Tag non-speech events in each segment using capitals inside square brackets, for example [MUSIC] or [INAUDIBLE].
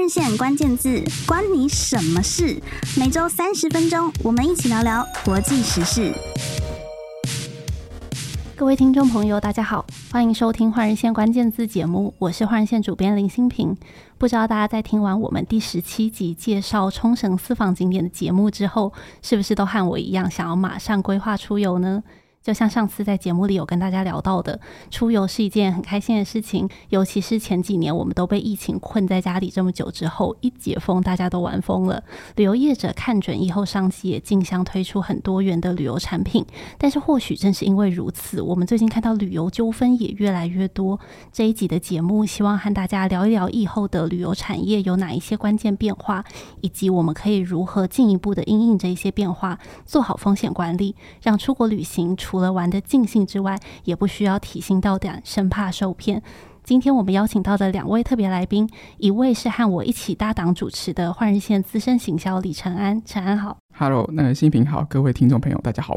日线关键字，关你什么事？每周三十分钟，我们一起聊聊国际时事。各位听众朋友，大家好，欢迎收听《换日线关键字》节目，我是换日线主编林新平。不知道大家在听完我们第十七集介绍冲绳私房景点的节目之后，是不是都和我一样，想要马上规划出游呢？就像上次在节目里有跟大家聊到的，出游是一件很开心的事情，尤其是前几年我们都被疫情困在家里这么久之后，一解封大家都玩疯了。旅游业者看准疫后商机，也竞相推出很多元的旅游产品。但是或许正是因为如此，我们最近看到旅游纠纷也越来越多。这一集的节目，希望和大家聊一聊疫后的旅游产业有哪一些关键变化，以及我们可以如何进一步的因应这一些变化，做好风险管理，让出国旅行。除了玩的尽兴之外，也不需要提心吊胆，生怕受骗。今天我们邀请到的两位特别来宾，一位是和我一起搭档主持的换日线资深行销李承安，承安好，Hello，那新平好，各位听众朋友大家好。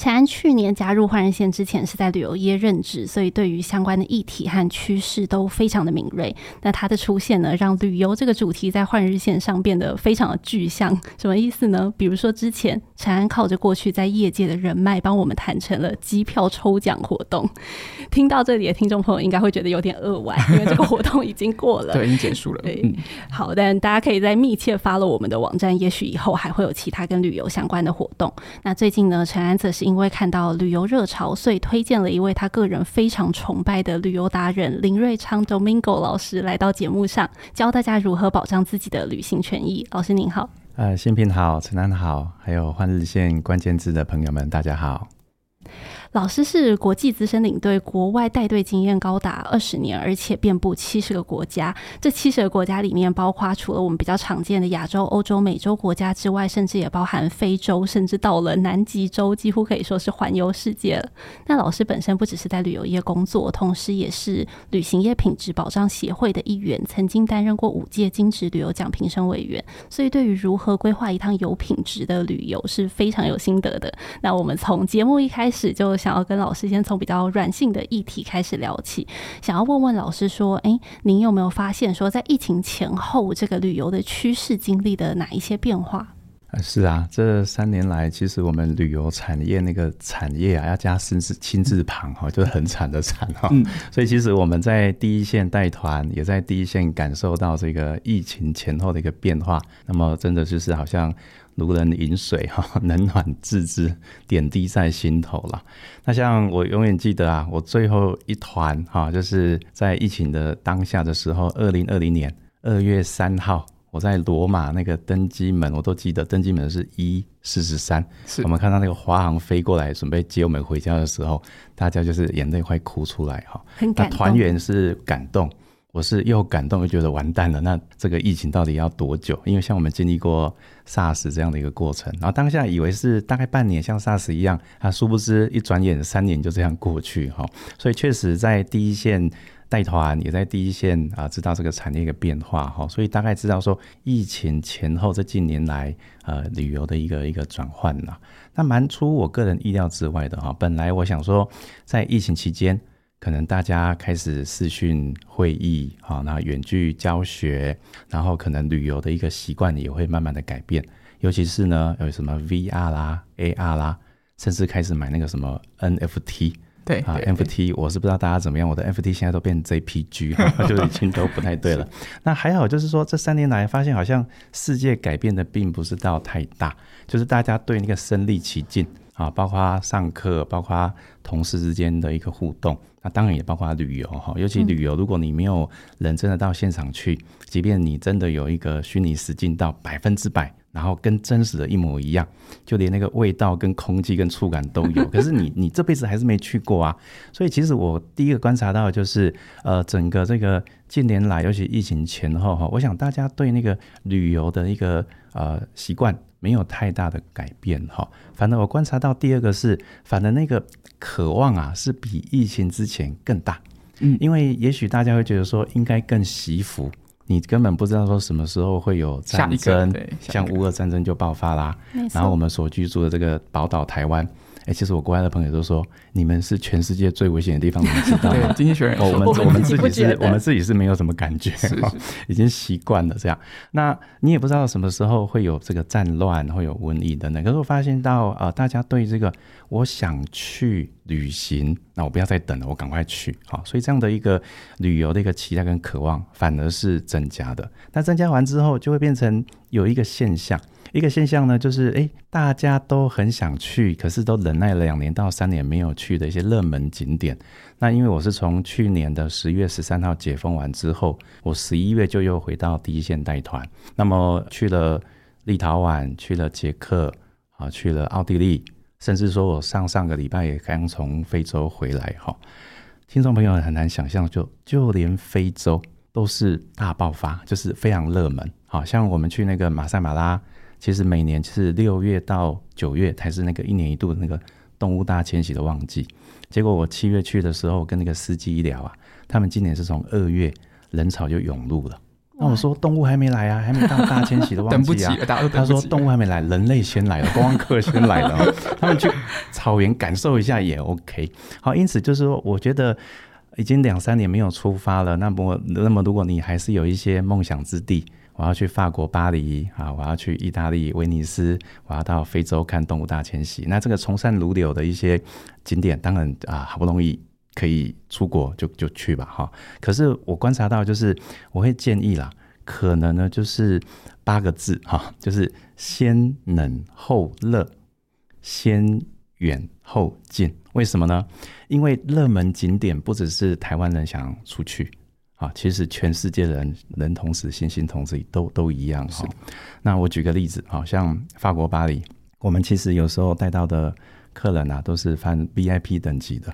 承安去年加入换日线之前是在旅游业任职，所以对于相关的议题和趋势都非常的敏锐。那他的出现呢，让旅游这个主题在换日线上变得非常的具象。什么意思呢？比如说之前陈安靠着过去在业界的人脉，帮我们谈成了机票抽奖活动。听到这里的听众朋友应该会觉得有点扼腕，因为这个活动已经过了，[LAUGHS] 对，已经结束了。对，嗯、好，但大家可以在密切 follow 我们的网站，也许以后还会有其他跟旅游相关的活动。那最近呢，陈安则是因为看到旅游热潮，所以推荐了一位他个人非常崇拜的旅游达人林瑞昌 Domingo 老师来到节目上，教大家如何保障自己的旅行权益。老师您好，呃，新平好，陈安好，还有换日线关键字的朋友们，大家好。老师是国际资深领队，国外带队经验高达二十年，而且遍布七十个国家。这七十个国家里面，包括除了我们比较常见的亚洲、欧洲、美洲国家之外，甚至也包含非洲，甚至到了南极洲，几乎可以说是环游世界了。那老师本身不只是在旅游业工作，同时也是旅行业品质保障协会的一员，曾经担任过五届金质旅游奖评审委员，所以对于如何规划一趟有品质的旅游是非常有心得的。那我们从节目一开始就。想要跟老师先从比较软性的议题开始聊起，想要问问老师说，哎、欸，您有没有发现说，在疫情前后，这个旅游的趋势经历的哪一些变化？是啊，这三年来，其实我们旅游产业那个产业啊，要加亲字亲字旁哈，就是很惨的惨哈。嗯、[LAUGHS] 所以其实我们在第一线带团，也在第一线感受到这个疫情前后的一个变化。那么真的就是好像。如人饮水哈，[LAUGHS] 冷暖自知，点滴在心头了。那像我永远记得啊，我最后一团哈，就是在疫情的当下的时候，二零二零年二月三号，我在罗马那个登机门，我都记得登机门是一四十三。我们看到那个华航飞过来，准备接我们回家的时候，大家就是眼泪快哭出来哈。很感动。那团员是感动。我是又感动又觉得完蛋了，那这个疫情到底要多久？因为像我们经历过 SARS 这样的一个过程，然后当下以为是大概半年，像 SARS 一样，啊，殊不知一转眼三年就这样过去哈。所以确实在第一线带团，也在第一线啊，知道这个产业的变化哈。所以大概知道说疫情前后这近年来呃旅游的一个一个转换呐，那蛮出我个人意料之外的哈。本来我想说在疫情期间。可能大家开始视讯会议，啊，那远距教学，然后可能旅游的一个习惯也会慢慢的改变，尤其是呢，有什么 VR 啦、AR 啦，甚至开始买那个什么 NFT，对啊，NFT，我是不知道大家怎么样，我的 NFT 现在都变 JPG，[LAUGHS] 就已经都不太对了。那还好，就是说这三年来发现好像世界改变的并不是到太大，就是大家对那个身临其境啊，包括上课，包括同事之间的一个互动。那当然也包括旅游哈，尤其旅游，如果你没有人真的到现场去，嗯、即便你真的有一个虚拟实境到百分之百，然后跟真实的一模一样，就连那个味道、跟空气、跟触感都有，[LAUGHS] 可是你你这辈子还是没去过啊。所以其实我第一个观察到的就是，呃，整个这个近年来，尤其疫情前后哈，我想大家对那个旅游的一个呃习惯没有太大的改变哈。反正我观察到第二个是，反正那个。渴望啊，是比疫情之前更大，嗯，因为也许大家会觉得说应该更惜福，你根本不知道说什么时候会有战争，像乌俄战争就爆发啦，然后我们所居住的这个宝岛台湾，哎，其实我国外的朋友都说，你们是全世界最危险的地方，你们知道吗？[LAUGHS] 对，经济学人，我们我们自己是，己我们自己是没有什么感觉，是是已经习惯了这样。那你也不知道什么时候会有这个战乱，会有瘟疫等等。可是我发现到啊、呃，大家对这个我想去旅行，那我不要再等了，我赶快去。好，所以这样的一个旅游的一个期待跟渴望，反而是增加的。那增加完之后，就会变成有一个现象。一个现象呢，就是诶，大家都很想去，可是都忍耐了两年到三年没有去的一些热门景点。那因为我是从去年的十月十三号解封完之后，我十一月就又回到第一线带团，那么去了立陶宛，去了捷克，啊，去了奥地利，甚至说我上上个礼拜也刚从非洲回来哈。听众朋友很难想象，就就连非洲都是大爆发，就是非常热门。好像我们去那个马赛马拉。其实每年是六月到九月才是那个一年一度的那个动物大迁徙的旺季。结果我七月去的时候，跟那个司机一聊啊，他们今年是从二月人潮就涌入了。那我说动物还没来啊，还没到大迁徙的旺季啊。他说动物还没来，人类先来了，观光客先来了。他们去草原感受一下也 OK。好，因此就是说，我觉得已经两三年没有出发了。那么，那么如果你还是有一些梦想之地。我要去法国巴黎啊，我要去意大利威尼斯，我要到非洲看动物大迁徙。那这个从善如流的一些景点，当然啊，好不容易可以出国就就去吧哈。可是我观察到，就是我会建议啦，可能呢就是八个字哈，就是先冷后热，先远后近。为什么呢？因为热门景点不只是台湾人想出去。啊，其实全世界的人人同时心心同时都都一样哈。那我举个例子，好像法国巴黎，我们其实有时候带到的客人啊，都是翻 VIP 等级的，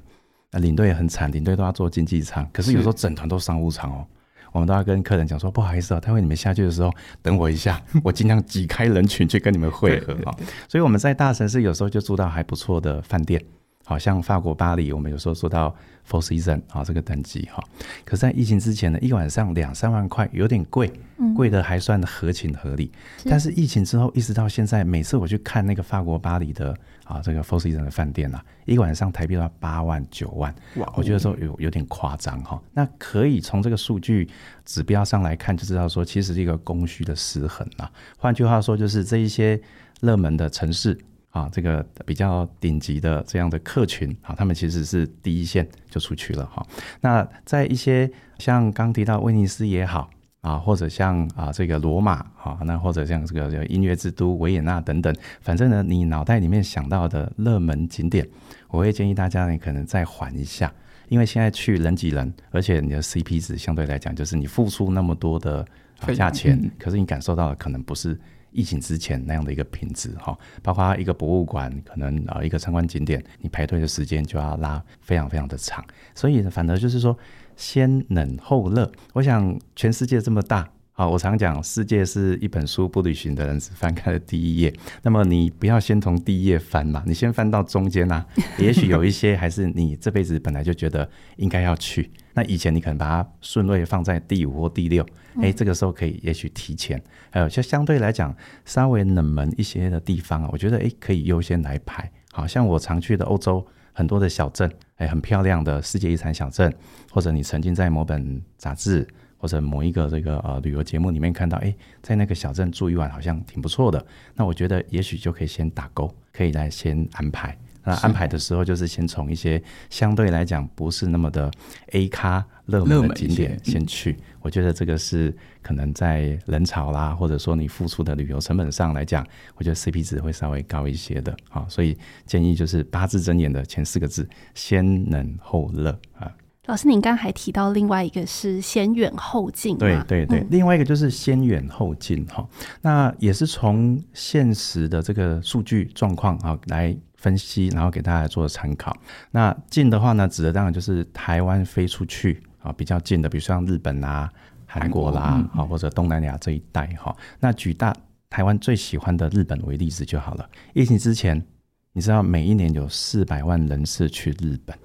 那领队也很惨，领队都要坐经济舱，可是有时候整团都商务舱哦。我们都要跟客人讲说，不好意思啊，待会你们下去的时候等我一下，我尽量挤开人群去跟你们会合 [LAUGHS] 啊。所以我们在大城市有时候就住到还不错的饭店。好像法国巴黎，我们有时候做到 Four Seasons 啊，这个等级哈。可是，在疫情之前呢，一晚上两三万块有点贵，贵的还算合情合理。嗯、但是疫情之后，一直到现在，每次我去看那个法国巴黎的啊，这个 Four Seasons 的饭店啊，一晚上台币要八万九万，哇，我觉得说有有点夸张哈。那可以从这个数据指标上来看，就知道说，其实是一个供需的失衡啊。换句话说，就是这一些热门的城市。啊，这个比较顶级的这样的客群啊，他们其实是第一线就出去了哈。那在一些像刚提到威尼斯也好啊，或者像啊这个罗马啊，那或者像这个音乐之都维也纳等等，反正呢，你脑袋里面想到的热门景点，我会建议大家呢可能再缓一下，因为现在去人挤人，而且你的 CP 值相对来讲，就是你付出那么多的价钱，可是你感受到的可能不是。疫情之前那样的一个品质哈，包括一个博物馆，可能啊一个参观景点，你排队的时间就要拉非常非常的长，所以反而就是说先冷后热。我想全世界这么大，啊，我常讲世界是一本书，不旅行的人只翻开了第一页。[LAUGHS] 那么你不要先从第一页翻嘛，你先翻到中间呐，也许有一些还是你这辈子本来就觉得应该要去。那以前你可能把它顺位放在第五或第六，哎、欸，这个时候可以也许提前。还有就相对来讲稍微冷门一些的地方，我觉得哎、欸、可以优先来排。好像我常去的欧洲很多的小镇，哎、欸，很漂亮的世界遗产小镇，或者你曾经在某本杂志或者某一个这个呃旅游节目里面看到，哎、欸，在那个小镇住一晚好像挺不错的。那我觉得也许就可以先打勾，可以来先安排。那安排的时候，就是先从一些相对来讲不是那么的 A 咖热门的景点先去。嗯、我觉得这个是可能在人潮啦，或者说你付出的旅游成本上来讲，我觉得 CP 值会稍微高一些的。啊，所以建议就是八字真言的前四个字：先冷后热啊。老师，您刚还提到另外一个是先远后近，对对对，嗯、另外一个就是先远后近哈。那也是从现实的这个数据状况啊来分析，然后给大家做参考。那近的话呢，指的当然就是台湾飞出去啊比较近的，比如像日本啊、韩国啦啊，嗯、或者东南亚这一带哈。那举大台湾最喜欢的日本为例子就好了。疫情之前，你知道每一年有四百万人次去日本，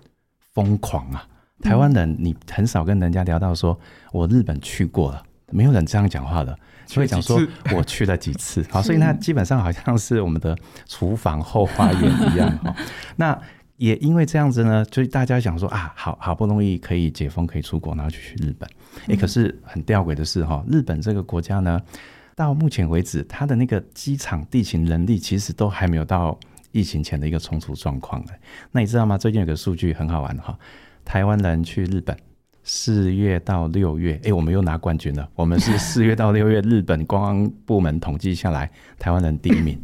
疯狂啊！台湾人，你很少跟人家聊到说，我日本去过了，没有人这样讲话的，所以讲说我去了几次，[LAUGHS] 好，所以那基本上好像是我们的厨房后花园一样哈。[LAUGHS] 那也因为这样子呢，就大家想说啊，好好不容易可以解封，可以出国，然后就去日本。哎，可是很吊诡的是哈，日本这个国家呢，到目前为止，它的那个机场地勤人力其实都还没有到疫情前的一个充足状况。那你知道吗？最近有个数据很好玩哈，台湾人去日本。四月到六月，哎、欸，我们又拿冠军了。我们是 [LAUGHS] 四月到六月，日本观光部门统计下来，台湾人第一名。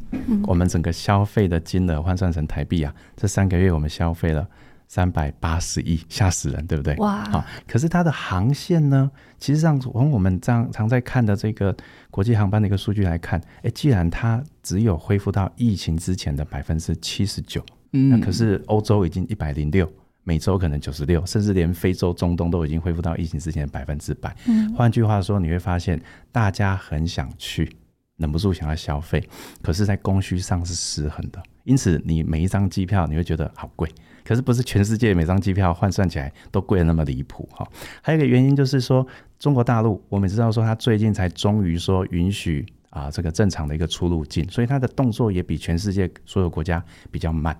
我们整个消费的金额换算成台币啊，这三个月我们消费了三百八十亿，吓死人，对不对？哇！好，可是它的航线呢？其实上从我们这样常在看的这个国际航班的一个数据来看，哎、欸，既然它只有恢复到疫情之前的百分之七十九，嗯，那可是欧洲已经一百零六。美洲可能九十六，甚至连非洲、中东都已经恢复到疫情之前的百分之百。嗯，换句话说，你会发现大家很想去，忍不住想要消费，可是，在供需上是失衡的。因此，你每一张机票你会觉得好贵，可是不是全世界每张机票换算起来都贵的那么离谱哈。还有一个原因就是说，中国大陆我们知道说，它最近才终于说允许啊这个正常的一个出入境，所以它的动作也比全世界所有国家比较慢。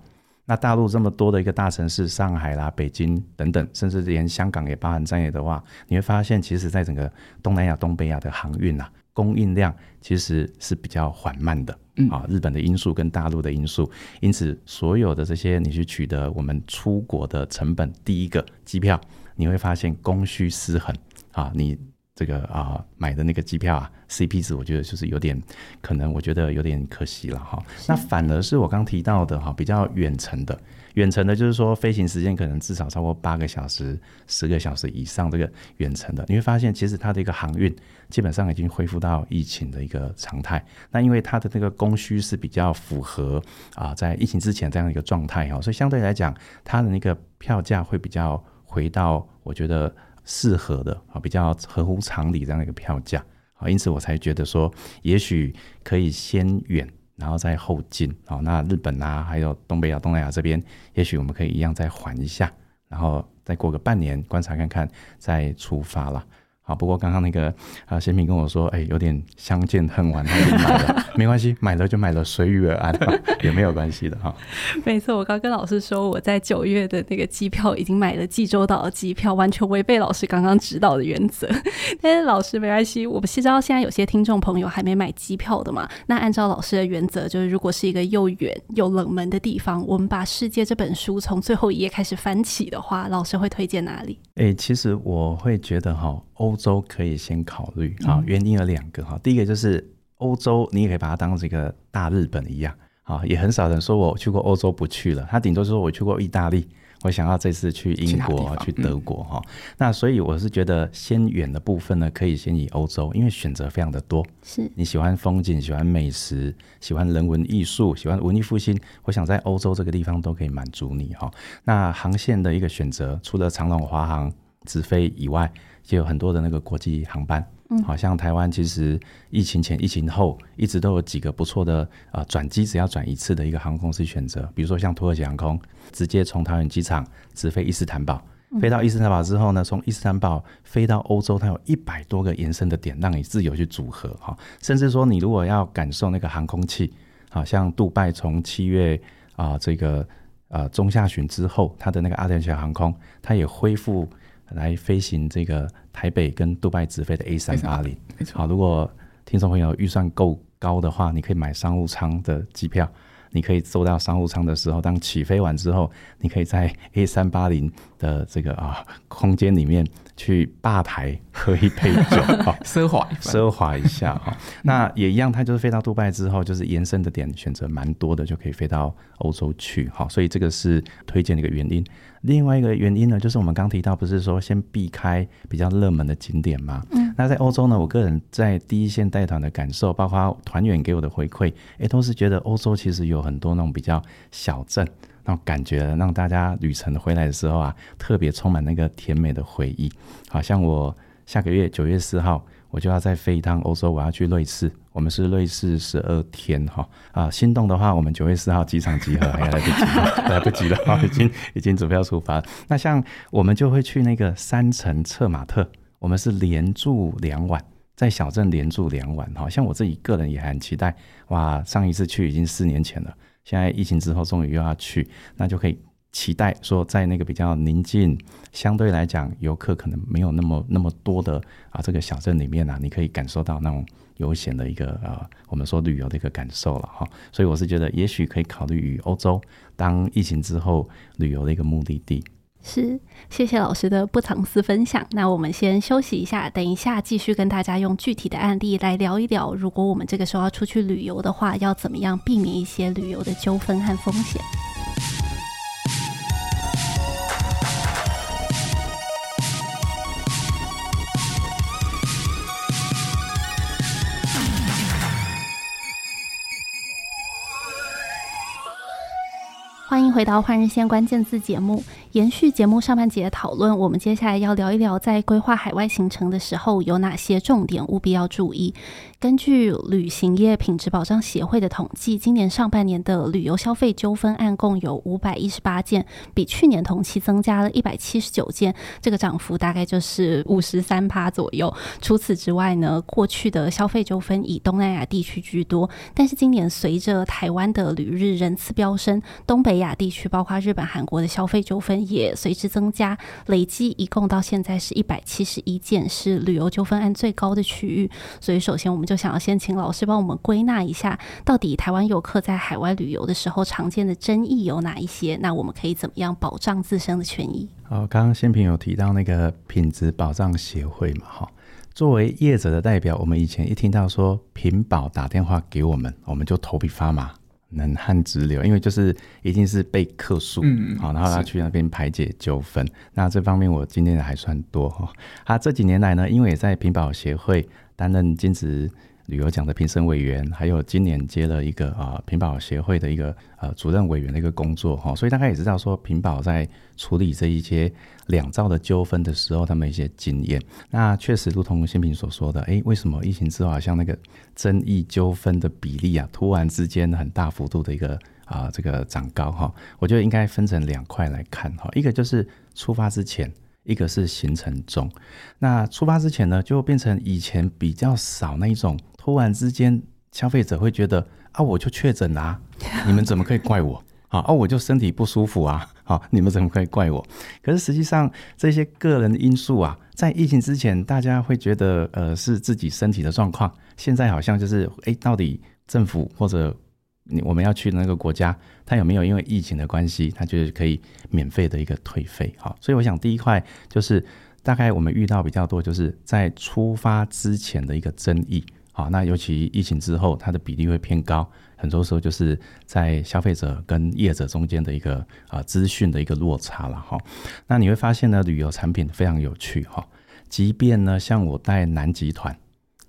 那大陆这么多的一个大城市，上海啦、北京等等，甚至连香港也包含在内的话，你会发现，其实在整个东南亚、东北亚的航运啊，供应量其实是比较缓慢的。嗯啊，日本的因素跟大陆的因素，因此所有的这些你去取得我们出国的成本，第一个机票，你会发现供需失衡啊，你。这个啊，买的那个机票啊，CP 值我觉得就是有点可能，我觉得有点可惜了哈。那反而是我刚提到的哈，比较远程的，远程的就是说飞行时间可能至少超过八个小时、十个小时以上，这个远程的，你会发现其实它的一个航运基本上已经恢复到疫情的一个常态。那因为它的那个供需是比较符合啊，在疫情之前这样一个状态哈，所以相对来讲，它的那个票价会比较回到我觉得。适合的啊，比较合乎常理这样的一个票价啊，因此我才觉得说，也许可以先远，然后再后进啊。那日本啊，还有东北亚、东南亚这边，也许我们可以一样再缓一下，然后再过个半年观察看看，再出发了。啊，不过刚刚那个啊，贤平跟我说，哎、欸，有点相见恨晚，他就买了，没关系，买了就买了，随遇而安，也没有关系的哈。[LAUGHS] 没错，我刚跟老师说，我在九月的那个机票已经买了济州岛的机票，完全违背老师刚刚指导的原则。[LAUGHS] 但是老师没关系，我们知道现在有些听众朋友还没买机票的嘛，那按照老师的原则，就是如果是一个又远又冷门的地方，我们把《世界》这本书从最后一页开始翻起的话，老师会推荐哪里？哎、欸，其实我会觉得哈。欧洲可以先考虑啊，原因有两个哈。第一个就是欧洲，你也可以把它当成一个大日本一样啊，也很少人说我去过欧洲不去了，他顶多说我去过意大利，我想要这次去英国、去德国哈。那所以我是觉得先远的部分呢，可以先以欧洲，因为选择非常的多。是你喜欢风景、喜欢美食、喜欢人文艺术、喜欢文艺复兴，我想在欧洲这个地方都可以满足你哈。那航线的一个选择，除了长龙、华航直飞以外，就有很多的那个国际航班，嗯，好像台湾其实疫情前、疫情后一直都有几个不错的啊转机，只要转一次的一个航空公司选择，比如说像土耳其航空，直接从桃园机场直飞伊斯坦堡，飞到伊斯坦堡之后呢，从伊斯坦堡飞到欧洲，它有一百多个延伸的点让你自由去组合哈，甚至说你如果要感受那个航空器，好像杜拜从七月啊这个呃中下旬之后，它的那个阿联酋航空，它也恢复。来飞行这个台北跟杜拜直飞的 A 三八零，好，如果听众朋友预算够高的话，你可以买商务舱的机票。你可以坐到商务舱的时候，当起飞完之后，你可以在 A 三八零的这个啊空间里面去吧台喝一杯酒，[LAUGHS] 奢华奢华一下哈。那也一样，它就是飞到杜拜之后，就是延伸的点选择蛮多的，就可以飞到欧洲去。哦，所以这个是推荐的一个原因。另外一个原因呢，就是我们刚提到，不是说先避开比较热门的景点吗？那在欧洲呢，我个人在第一线带团的感受，包括团员给我的回馈，诶，都是觉得欧洲其实有很多那种比较小镇那种感觉，让大家旅程回来的时候啊，特别充满那个甜美的回忆。好像我下个月九月四号，我就要再飞一趟欧洲，我要去瑞士。我们是瑞士十二天哈啊，心动的话，我们九月四号机场集合，还来不及，来不及了，已经已经准备要出发。那像我们就会去那个山城策马特，我们是连住两晚，在小镇连住两晚，哈，像我自己个人也很期待。哇，上一次去已经四年前了，现在疫情之后终于又要去，那就可以期待说，在那个比较宁静、相对来讲游客可能没有那么那么多的啊这个小镇里面啊，你可以感受到那种悠闲的一个呃，我们说旅游的一个感受了哈。所以我是觉得，也许可以考虑与欧洲当疫情之后旅游的一个目的地。是，谢谢老师的不藏私分享。那我们先休息一下，等一下继续跟大家用具体的案例来聊一聊，如果我们这个时候要出去旅游的话，要怎么样避免一些旅游的纠纷和风险。回到《换日线》关键字节目。延续节目上半节讨论，我们接下来要聊一聊，在规划海外行程的时候有哪些重点务必要注意。根据旅行业品质保障协会的统计，今年上半年的旅游消费纠纷案共有五百一十八件，比去年同期增加了一百七十九件，这个涨幅大概就是五十三趴左右。除此之外呢，过去的消费纠纷以东南亚地区居多，但是今年随着台湾的旅日人次飙升，东北亚地区包括日本、韩国的消费纠纷。也随之增加，累计一共到现在是一百七十一件，是旅游纠纷案最高的区域。所以，首先我们就想要先请老师帮我们归纳一下，到底台湾游客在海外旅游的时候常见的争议有哪一些？那我们可以怎么样保障自身的权益？好，刚刚先平有提到那个品质保障协会嘛，哈，作为业者的代表，我们以前一听到说品保打电话给我们，我们就头皮发麻。冷汗直流，因为就是一定是被客诉，嗯，好，然后他去那边排解纠纷。那这方面我经验的还算多哈。他这几年来呢，因为也在屏保协会担任金质旅游奖的评审委员，还有今年接了一个啊品保协会的一个呃主任委员的一个工作哈，所以大概也知道说品保在处理这一些两造的纠纷的时候，他们一些经验。那确实如同新平所说的，哎，为什么疫情之后好像那个争议纠纷的比例啊，突然之间很大幅度的一个啊这个长高哈？我觉得应该分成两块来看哈，一个就是出发之前。一个是行程中，那出发之前呢，就变成以前比较少那一种，突然之间消费者会觉得啊，我就确诊啦，[LAUGHS] 你们怎么可以怪我？啊，哦，我就身体不舒服啊，好，你们怎么可以怪我？可是实际上这些个人因素啊，在疫情之前，大家会觉得呃是自己身体的状况，现在好像就是哎，到底政府或者。你我们要去的那个国家，他有没有因为疫情的关系，他就是可以免费的一个退费？好，所以我想第一块就是大概我们遇到比较多，就是在出发之前的一个争议。好，那尤其疫情之后，它的比例会偏高，很多时候就是在消费者跟业者中间的一个啊资讯的一个落差了哈。那你会发现呢，旅游产品非常有趣哈，即便呢像我带南极团。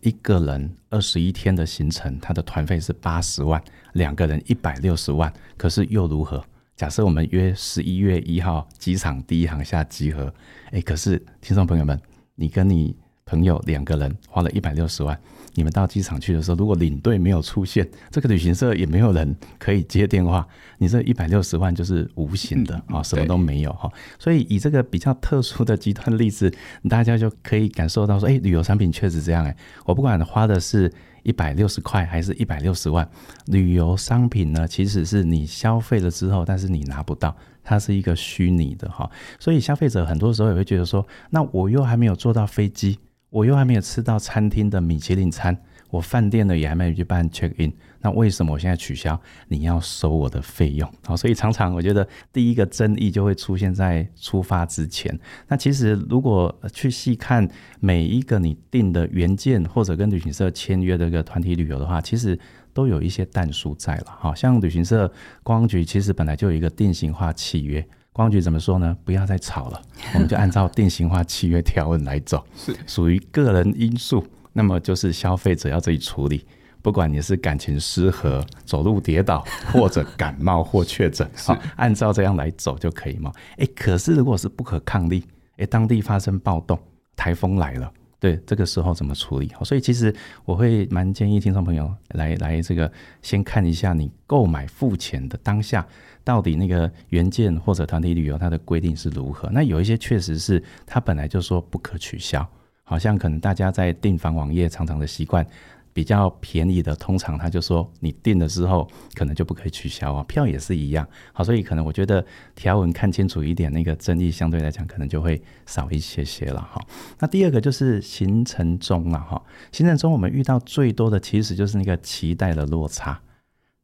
一个人二十一天的行程，他的团费是八十万，两个人一百六十万。可是又如何？假设我们约十一月一号机场第一航厦集合，哎，可是听众朋友们，你跟你朋友两个人花了一百六十万。你们到机场去的时候，如果领队没有出现，这个旅行社也没有人可以接电话，你这一百六十万就是无形的啊、嗯，什么都没有哈。所以以这个比较特殊的极端例子，大家就可以感受到说，哎，旅游产品确实这样哎。我不管花的是一百六十块还是一百六十万，旅游商品呢，其实是你消费了之后，但是你拿不到，它是一个虚拟的哈。所以消费者很多时候也会觉得说，那我又还没有坐到飞机。我又还没有吃到餐厅的米其林餐，我饭店呢也还没有去办 check in，那为什么我现在取消？你要收我的费用？好，所以常常我觉得第一个争议就会出现在出发之前。那其实如果去细看每一个你订的原件或者跟旅行社签约的一个团体旅游的话，其实都有一些但书在了。好像旅行社观光局其实本来就有一个定型化契约。观光局怎么说呢？不要再吵了，[LAUGHS] 我们就按照定型化契约条文来走。是属于个人因素，那么就是消费者要自己处理。不管你是感情失和、走路跌倒，[LAUGHS] 或者感冒或确诊，好，按照这样来走就可以吗？哎，可是如果是不可抗力，哎，当地发生暴动、台风来了，对，这个时候怎么处理？所以其实我会蛮建议听众朋友来来这个先看一下你购买付钱的当下。到底那个原件或者团体旅游它的规定是如何？那有一些确实是它本来就说不可取消，好像可能大家在订房网页常常的习惯。比较便宜的，通常他就说你订了之后，可能就不可以取消啊。票也是一样，好，所以可能我觉得条文看清楚一点，那个争议相对来讲可能就会少一些些了哈。那第二个就是行程中啊哈，行程中我们遇到最多的其实就是那个期待的落差。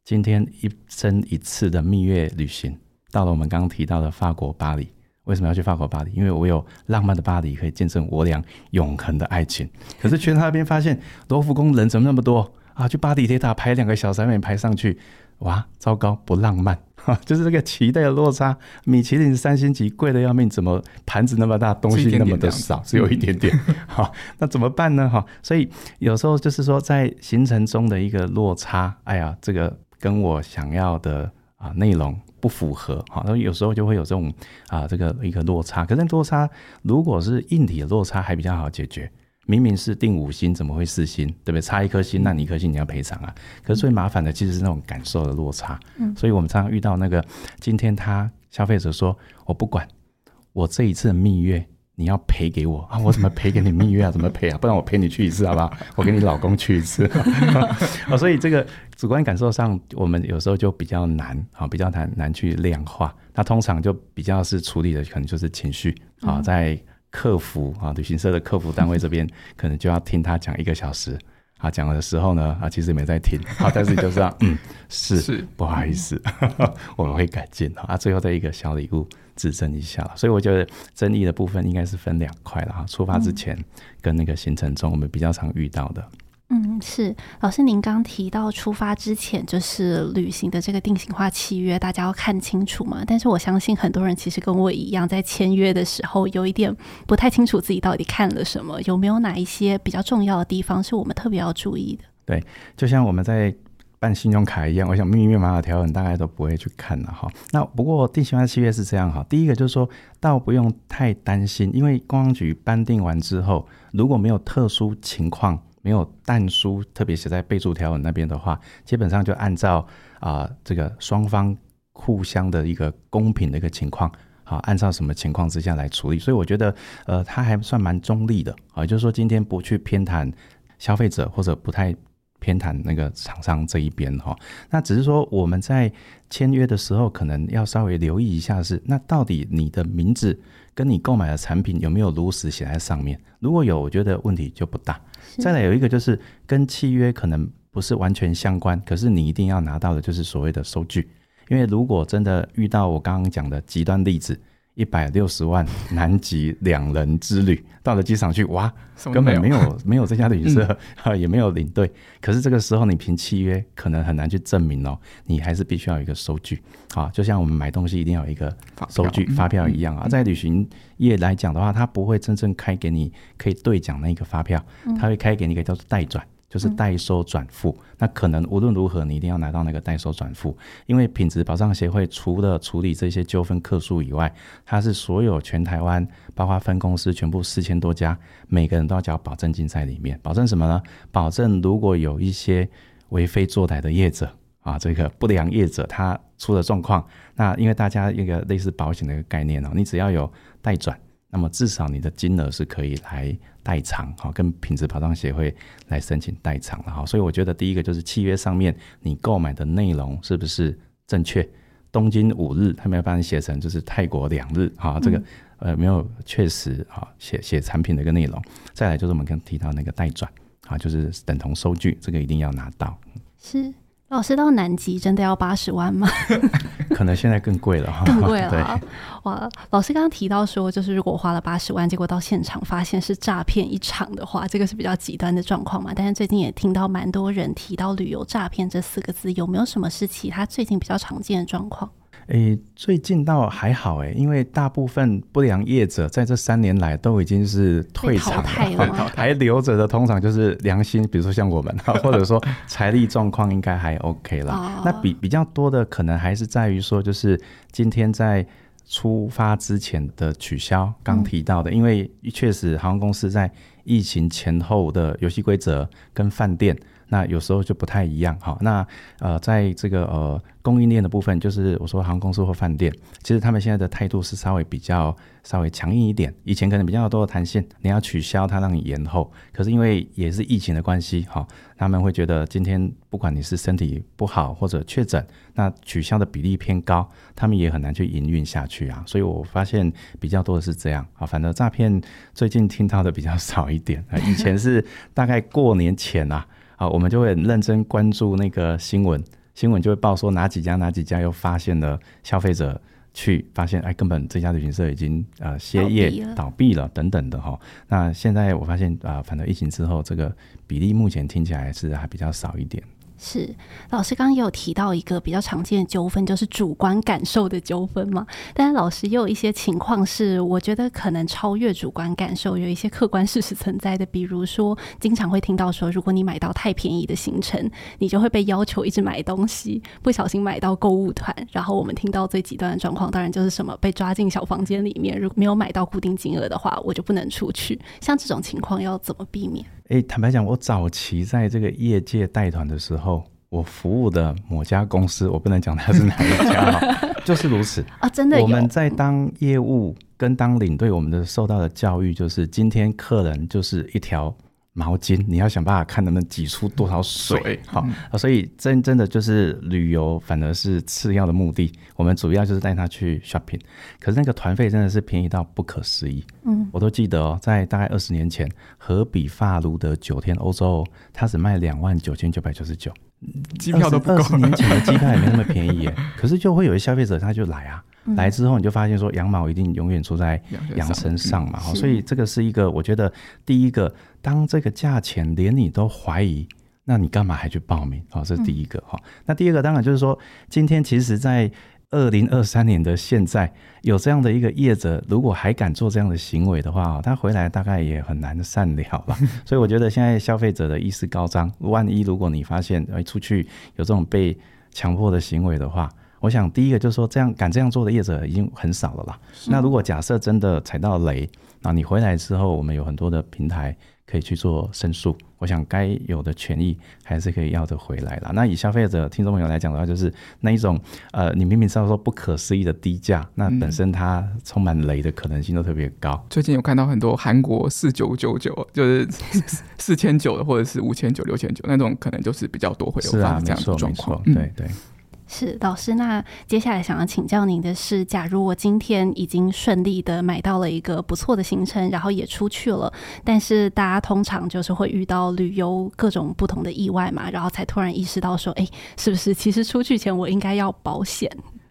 今天一生一次的蜜月旅行，到了我们刚刚提到的法国巴黎。为什么要去法国巴黎？因为我有浪漫的巴黎可以见证我俩永恒的爱情。可是去那边发现罗浮宫人怎么那么多啊？去巴黎铁塔排两个小时还没排上去，哇，糟糕，不浪漫哈！[LAUGHS] 就是这个期待的落差。米其林三星级贵的要命，怎么盘子那么大，东西那么的少，只有一点点。[LAUGHS] 好，那怎么办呢？哈，所以有时候就是说在行程中的一个落差，哎呀，这个跟我想要的啊内容。不符合，好，那有时候就会有这种啊，这个一个落差。可是落差如果是硬体的落差，还比较好解决。明明是定五星，怎么会四星？对不对？差一颗星，那你一颗星你要赔偿啊。可是最麻烦的其实是那种感受的落差。嗯，所以我们常常遇到那个，今天他消费者说，我不管，我这一次的蜜月。你要赔给我啊！我怎么赔给你蜜月啊？怎么赔啊？不然我陪你去一次好不好？我跟你老公去一次啊！[LAUGHS] 所以这个主观感受上，我们有时候就比较难啊，比较难难去量化。那通常就比较是处理的，可能就是情绪啊，在客服啊，旅行社的客服单位这边，可能就要听他讲一个小时啊。讲的时候呢，啊，其实没在听啊，但是就是要嗯，是是不好意思，[LAUGHS] 我们会改进啊。最后的一个小礼物。指正一下，所以我觉得争议的部分应该是分两块了哈。出发之前跟那个行程中，我们比较常遇到的。嗯，是老师，您刚提到出发之前就是旅行的这个定型化契约，大家要看清楚嘛。但是我相信很多人其实跟我一样，在签约的时候有一点不太清楚自己到底看了什么，有没有哪一些比较重要的地方是我们特别要注意的？对，就像我们在。办信用卡一样，我想密密麻麻条文大概都不会去看了哈。那不过定型化契约是这样哈，第一个就是说，倒不用太担心，因为公安局颁定完之后，如果没有特殊情况，没有但书特别写在备注条文那边的话，基本上就按照啊、这个双方互相的一个公平的一个情况，好，按照什么情况之下来处理。所以我觉得呃，它还算蛮中立的啊，就是说今天不去偏袒消费者或者不太。偏袒那个厂商这一边哈，那只是说我们在签约的时候，可能要稍微留意一下是，那到底你的名字跟你购买的产品有没有如实写在上面？如果有，我觉得问题就不大。再来有一个就是跟契约可能不是完全相关，可是你一定要拿到的就是所谓的收据，因为如果真的遇到我刚刚讲的极端例子。一百六十万南极两人之旅，到了机场去，哇，根本没有 [LAUGHS] 没有这家旅社，嗯、也没有领队。可是这个时候你凭契约可能很难去证明哦，你还是必须要有一个收据。啊，就像我们买东西一定要有一个收据发票一样啊。在旅行业来讲的话，他不会真正开给你可以兑奖那个发票，他会开给你一个叫做代转。就是代收转付，嗯、那可能无论如何，你一定要拿到那个代收转付，因为品质保障协会除了处理这些纠纷客诉以外，它是所有全台湾，包括分公司全部四千多家，每个人都要交保证金在里面，保证什么呢？保证如果有一些为非作歹的业者啊，这个不良业者他出了状况，那因为大家一个类似保险的一个概念哦，你只要有代转。那么至少你的金额是可以来代偿，哈，跟品质保障协会来申请代偿了哈。所以我觉得第一个就是契约上面你购买的内容是不是正确？东京五日，他没有帮你写成就是泰国两日，哈，这个呃没有确实啊写写产品的一个内容。再来就是我们刚提到那个代转，啊，就是等同收据，这个一定要拿到。是。老师到南极真的要八十万吗？[LAUGHS] 可能现在更贵了哈，更贵了。对哇，老师刚刚提到说，就是如果花了八十万，结果到现场发现是诈骗一场的话，这个是比较极端的状况嘛？但是最近也听到蛮多人提到旅游诈骗这四个字，有没有什么是其他最近比较常见的状况？诶、欸，最近倒还好诶、欸，因为大部分不良业者在这三年来都已经是退场了，[LAUGHS] 还留着的通常就是良心，比如说像我们，[LAUGHS] 或者说财力状况应该还 OK 了。那比比较多的可能还是在于说，就是今天在出发之前的取消，刚提到的，因为确实航空公司在疫情前后的游戏规则跟饭店那有时候就不太一样哈。那呃，在这个呃供应链的部分，就是我说航空公司或饭店，其实他们现在的态度是稍微比较稍微强硬一点。以前可能比较多的弹性，你要取消它让你延后，可是因为也是疫情的关系哈，他们会觉得今天不管你是身体不好或者确诊，那取消的比例偏高，他们也很难去营运下去啊。所以我发现比较多的是这样啊。反正诈骗最近听到的比较少一点，以前是大概过年前啊。好，我们就会很认真关注那个新闻，新闻就会报说哪几家哪几家又发现了消费者去发现，哎，根本这家旅行社已经呃歇业倒闭了等等的哈。那现在我发现啊、呃，反正疫情之后，这个比例目前听起来是还比较少一点。是，老师刚刚也有提到一个比较常见的纠纷，就是主观感受的纠纷嘛。但是老师也有一些情况是，我觉得可能超越主观感受，有一些客观事实存在的。比如说，经常会听到说，如果你买到太便宜的行程，你就会被要求一直买东西，不小心买到购物团。然后我们听到最极端的状况，当然就是什么被抓进小房间里面，如果没有买到固定金额的话，我就不能出去。像这种情况要怎么避免？哎，坦白讲，我早期在这个业界带团的时候，我服务的某家公司，我不能讲它是哪一家哈，[LAUGHS] 就是如此啊，真的。我们在当业务跟当领队，我们的受到的教育就是，今天客人就是一条。毛巾，你要想办法看能不能挤出多少水，好所以真真的就是旅游反而是次要的目的，我们主要就是带他去 shopping。可是那个团费真的是便宜到不可思议，嗯，我都记得哦，在大概二十年前，和比法卢的九天欧洲，它只卖两万九千九百九十九，机票都不够。二十年前的机票也没那么便宜耶，可是就会有一些消费者他就来啊。来之后你就发现说，羊毛一定永远出在羊身上嘛，所以这个是一个我觉得第一个，当这个价钱连你都怀疑，那你干嘛还去报名？好，这是第一个哈。那第二个当然就是说，今天其实在二零二三年的现在，有这样的一个业者，如果还敢做这样的行为的话，他回来大概也很难善了吧。[LAUGHS] 所以我觉得现在消费者的意识高涨，万一如果你发现哎出去有这种被强迫的行为的话，我想第一个就是说，这样敢这样做的业者已经很少了啦。那如果假设真的踩到雷，那你回来之后，我们有很多的平台可以去做申诉。我想该有的权益还是可以要得回来啦。那以消费者听众朋友来讲的话，就是那一种呃，你明明知道说不可思议的低价，那本身它充满雷的可能性都特别高。最近有看到很多韩国四九九九，就是 [LAUGHS] 四千九的，或者是五千九、六千九那种，可能就是比较多会有发生这样的状况。对对。是老师，那接下来想要请教您的是，假如我今天已经顺利的买到了一个不错的行程，然后也出去了，但是大家通常就是会遇到旅游各种不同的意外嘛，然后才突然意识到说，哎，是不是其实出去前我应该要保险？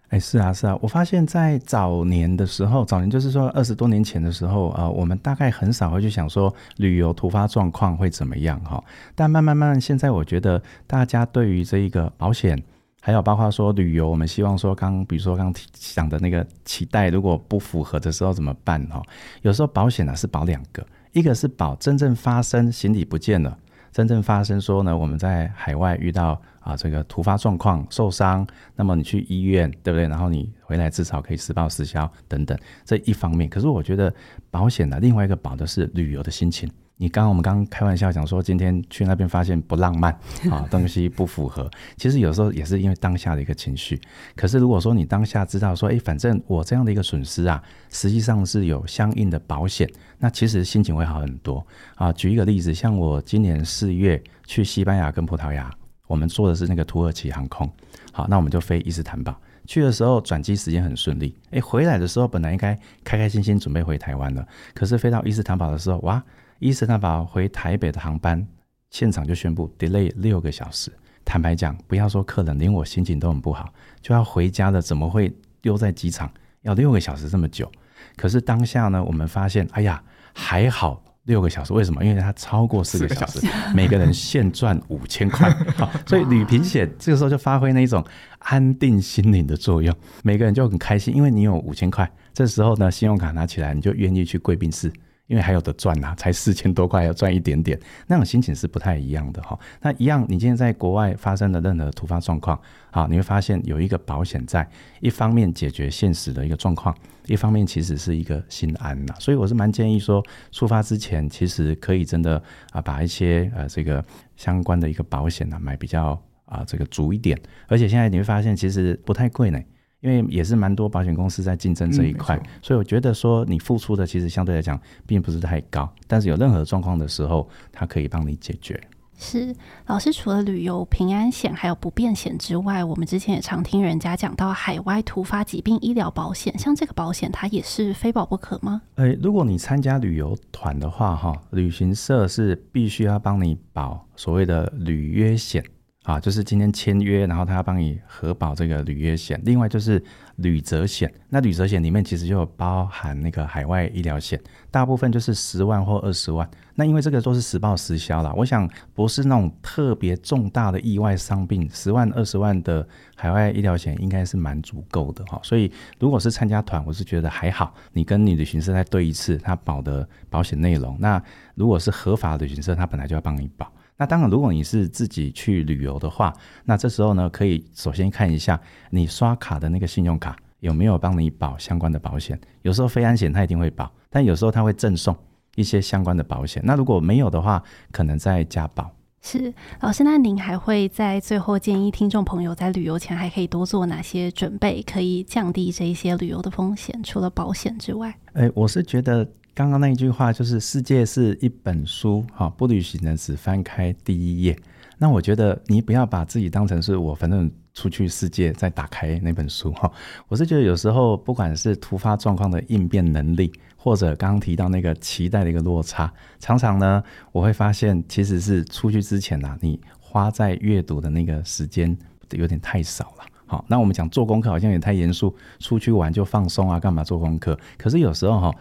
哎，是啊，是啊，我发现，在早年的时候，早年就是说二十多年前的时候，呃，我们大概很少会去想说旅游突发状况会怎么样哈，但慢慢慢，现在我觉得大家对于这一个保险。还有包括说旅游，我们希望说刚，比如说刚讲的那个期待，如果不符合的时候怎么办？哈，有时候保险呢是保两个，一个是保真正发生行李不见了，真正发生说呢我们在海外遇到啊这个突发状况受伤，那么你去医院对不对？然后你回来至少可以实报实销等等这一方面。可是我觉得保险呢，另外一个保的是旅游的心情。你刚刚我们刚刚开玩笑讲说，今天去那边发现不浪漫 [LAUGHS] 啊，东西不符合。其实有时候也是因为当下的一个情绪。可是如果说你当下知道说，哎，反正我这样的一个损失啊，实际上是有相应的保险，那其实心情会好很多啊。举一个例子，像我今年四月去西班牙跟葡萄牙，我们坐的是那个土耳其航空，好，那我们就飞伊斯坦堡。去的时候转机时间很顺利，哎，回来的时候本来应该开开心心准备回台湾了，可是飞到伊斯坦堡的时候，哇！伊斯坦堡回台北的航班，现场就宣布 delay 六个小时。坦白讲，不要说客人，连我心情都很不好，就要回家了，怎么会丢在机场要六个小时这么久？可是当下呢，我们发现，哎呀，还好六个小时，为什么？因为它超过四个小时，每个人现赚五千块。[LAUGHS] 好，所以旅平险这个时候就发挥那一种安定心灵的作用，每个人就很开心，因为你有五千块。这时候呢，信用卡拿起来，你就愿意去贵宾室。因为还有的赚呐，才四千多块要赚一点点，那种心情是不太一样的哈。那一样，你今天在国外发生的任何突发状况，好，你会发现有一个保险在，一方面解决现实的一个状况，一方面其实是一个心安呐。所以我是蛮建议说，出发之前其实可以真的啊，把一些呃这个相关的一个保险呢买比较啊这个足一点，而且现在你会发现其实不太贵呢。因为也是蛮多保险公司在竞争这一块，嗯，所以我觉得说你付出的其实相对来讲并不是太高，但是有任何状况的时候，它可以帮你解决。是老师，除了旅游平安险还有不便险之外，我们之前也常听人家讲到海外突发疾病医疗保险，像这个保险它也是非保不可吗？诶、欸，如果你参加旅游团的话，哈，旅行社是必须要帮你保所谓的履约险。啊，就是今天签约，然后他要帮你核保这个履约险。另外就是旅责险，那旅责险里面其实就有包含那个海外医疗险，大部分就是十万或二十万。那因为这个都是实报实销啦，我想不是那种特别重大的意外伤病，十万二十万的海外医疗险应该是蛮足够的哈。所以如果是参加团，我是觉得还好，你跟你旅行社再对一次，他保的保险内容。那如果是合法旅行社，他本来就要帮你保。那当然，如果你是自己去旅游的话，那这时候呢，可以首先看一下你刷卡的那个信用卡有没有帮你保相关的保险。有时候非安险它一定会保，但有时候它会赠送一些相关的保险。那如果没有的话，可能再加保。是老师，那您还会在最后建议听众朋友在旅游前还可以多做哪些准备，可以降低这一些旅游的风险？除了保险之外，哎，我是觉得。刚刚那一句话就是“世界是一本书，哈，不旅行的只翻开第一页”。那我觉得你不要把自己当成是我，反正出去世界再打开那本书，哈。我是觉得有时候不管是突发状况的应变能力，或者刚刚提到那个期待的一个落差，常常呢，我会发现其实是出去之前啊，你花在阅读的那个时间有点太少了。好，那我们讲做功课好像也太严肃，出去玩就放松啊，干嘛做功课？可是有时候哈。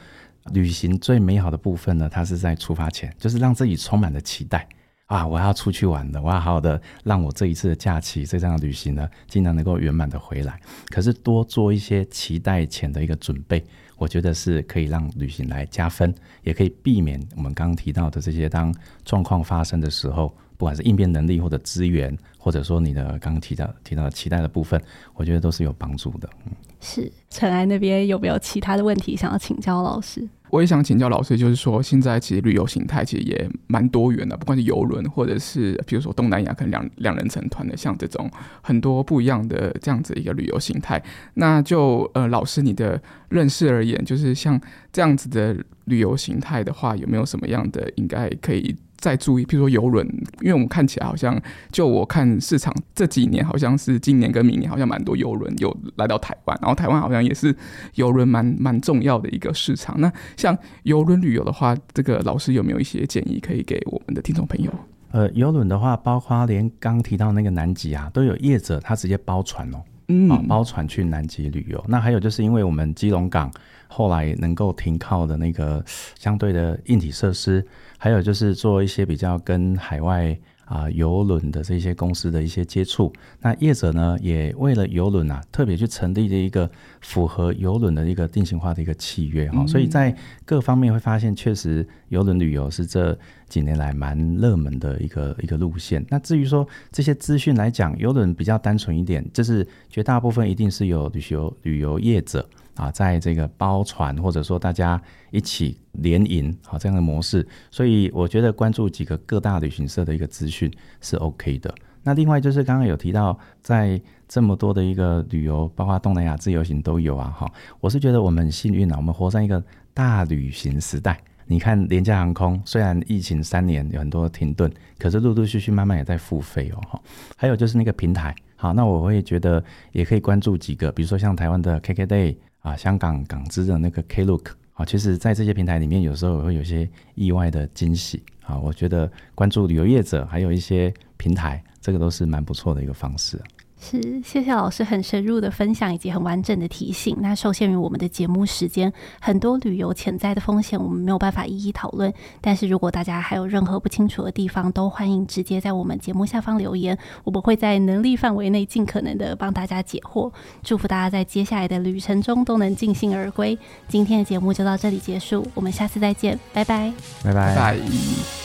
旅行最美好的部分呢，它是在出发前，就是让自己充满了期待啊！我要出去玩的，我要好好的让我这一次的假期，这趟旅行呢，尽量能够圆满的回来。可是多做一些期待前的一个准备，我觉得是可以让旅行来加分，也可以避免我们刚刚提到的这些当状况发生的时候，不管是应变能力或者资源，或者说你的刚刚提到提到的期待的部分，我觉得都是有帮助的。嗯。是陈来那边有没有其他的问题想要请教老师？我也想请教老师，就是说现在其实旅游形态其实也蛮多元的，不管是游轮或者是比如说东南亚可能两两人成团的，像这种很多不一样的这样子一个旅游形态。那就呃老师你的认识而言，就是像这样子的旅游形态的话，有没有什么样的应该可以？再注意，譬如说游轮，因为我们看起来好像，就我看市场这几年，好像是今年跟明年好像蛮多游轮有来到台湾，然后台湾好像也是游轮蛮蛮重要的一个市场。那像游轮旅游的话，这个老师有没有一些建议可以给我们的听众朋友？呃，游轮的话，包括连刚提到那个南极啊，都有业者他直接包船哦，嗯，啊，包船去南极旅游。那还有就是因为我们基隆港后来能够停靠的那个相对的硬体设施。还有就是做一些比较跟海外啊邮轮的这些公司的一些接触，那业者呢也为了游轮啊特别去成立了一个符合游轮的一个定型化的一个契约哈，所以在各方面会发现确实游轮旅游是这几年来蛮热门的一个一个路线。那至于说这些资讯来讲，游轮比较单纯一点，就是绝大部分一定是有旅游旅游业者。啊，在这个包船或者说大家一起联营好这样的模式，所以我觉得关注几个各大旅行社的一个资讯是 OK 的。那另外就是刚刚有提到，在这么多的一个旅游，包括东南亚自由行都有啊，哈，我是觉得我们很幸运啊，我们活在一个大旅行时代。你看廉价航空，虽然疫情三年有很多停顿，可是陆陆续续慢慢也在复飞哦，哈。还有就是那个平台，好，那我会觉得也可以关注几个，比如说像台湾的 KKday。啊，香港港资的那个 Klook 啊，其实，在这些平台里面，有时候会有些意外的惊喜啊。我觉得关注旅游业者，还有一些平台，这个都是蛮不错的一个方式。是，谢谢老师很深入的分享以及很完整的提醒。那受限于我们的节目时间，很多旅游潜在的风险我们没有办法一一讨论。但是如果大家还有任何不清楚的地方，都欢迎直接在我们节目下方留言，我们会在能力范围内尽可能的帮大家解惑。祝福大家在接下来的旅程中都能尽兴而归。今天的节目就到这里结束，我们下次再见，拜拜，拜拜。拜拜。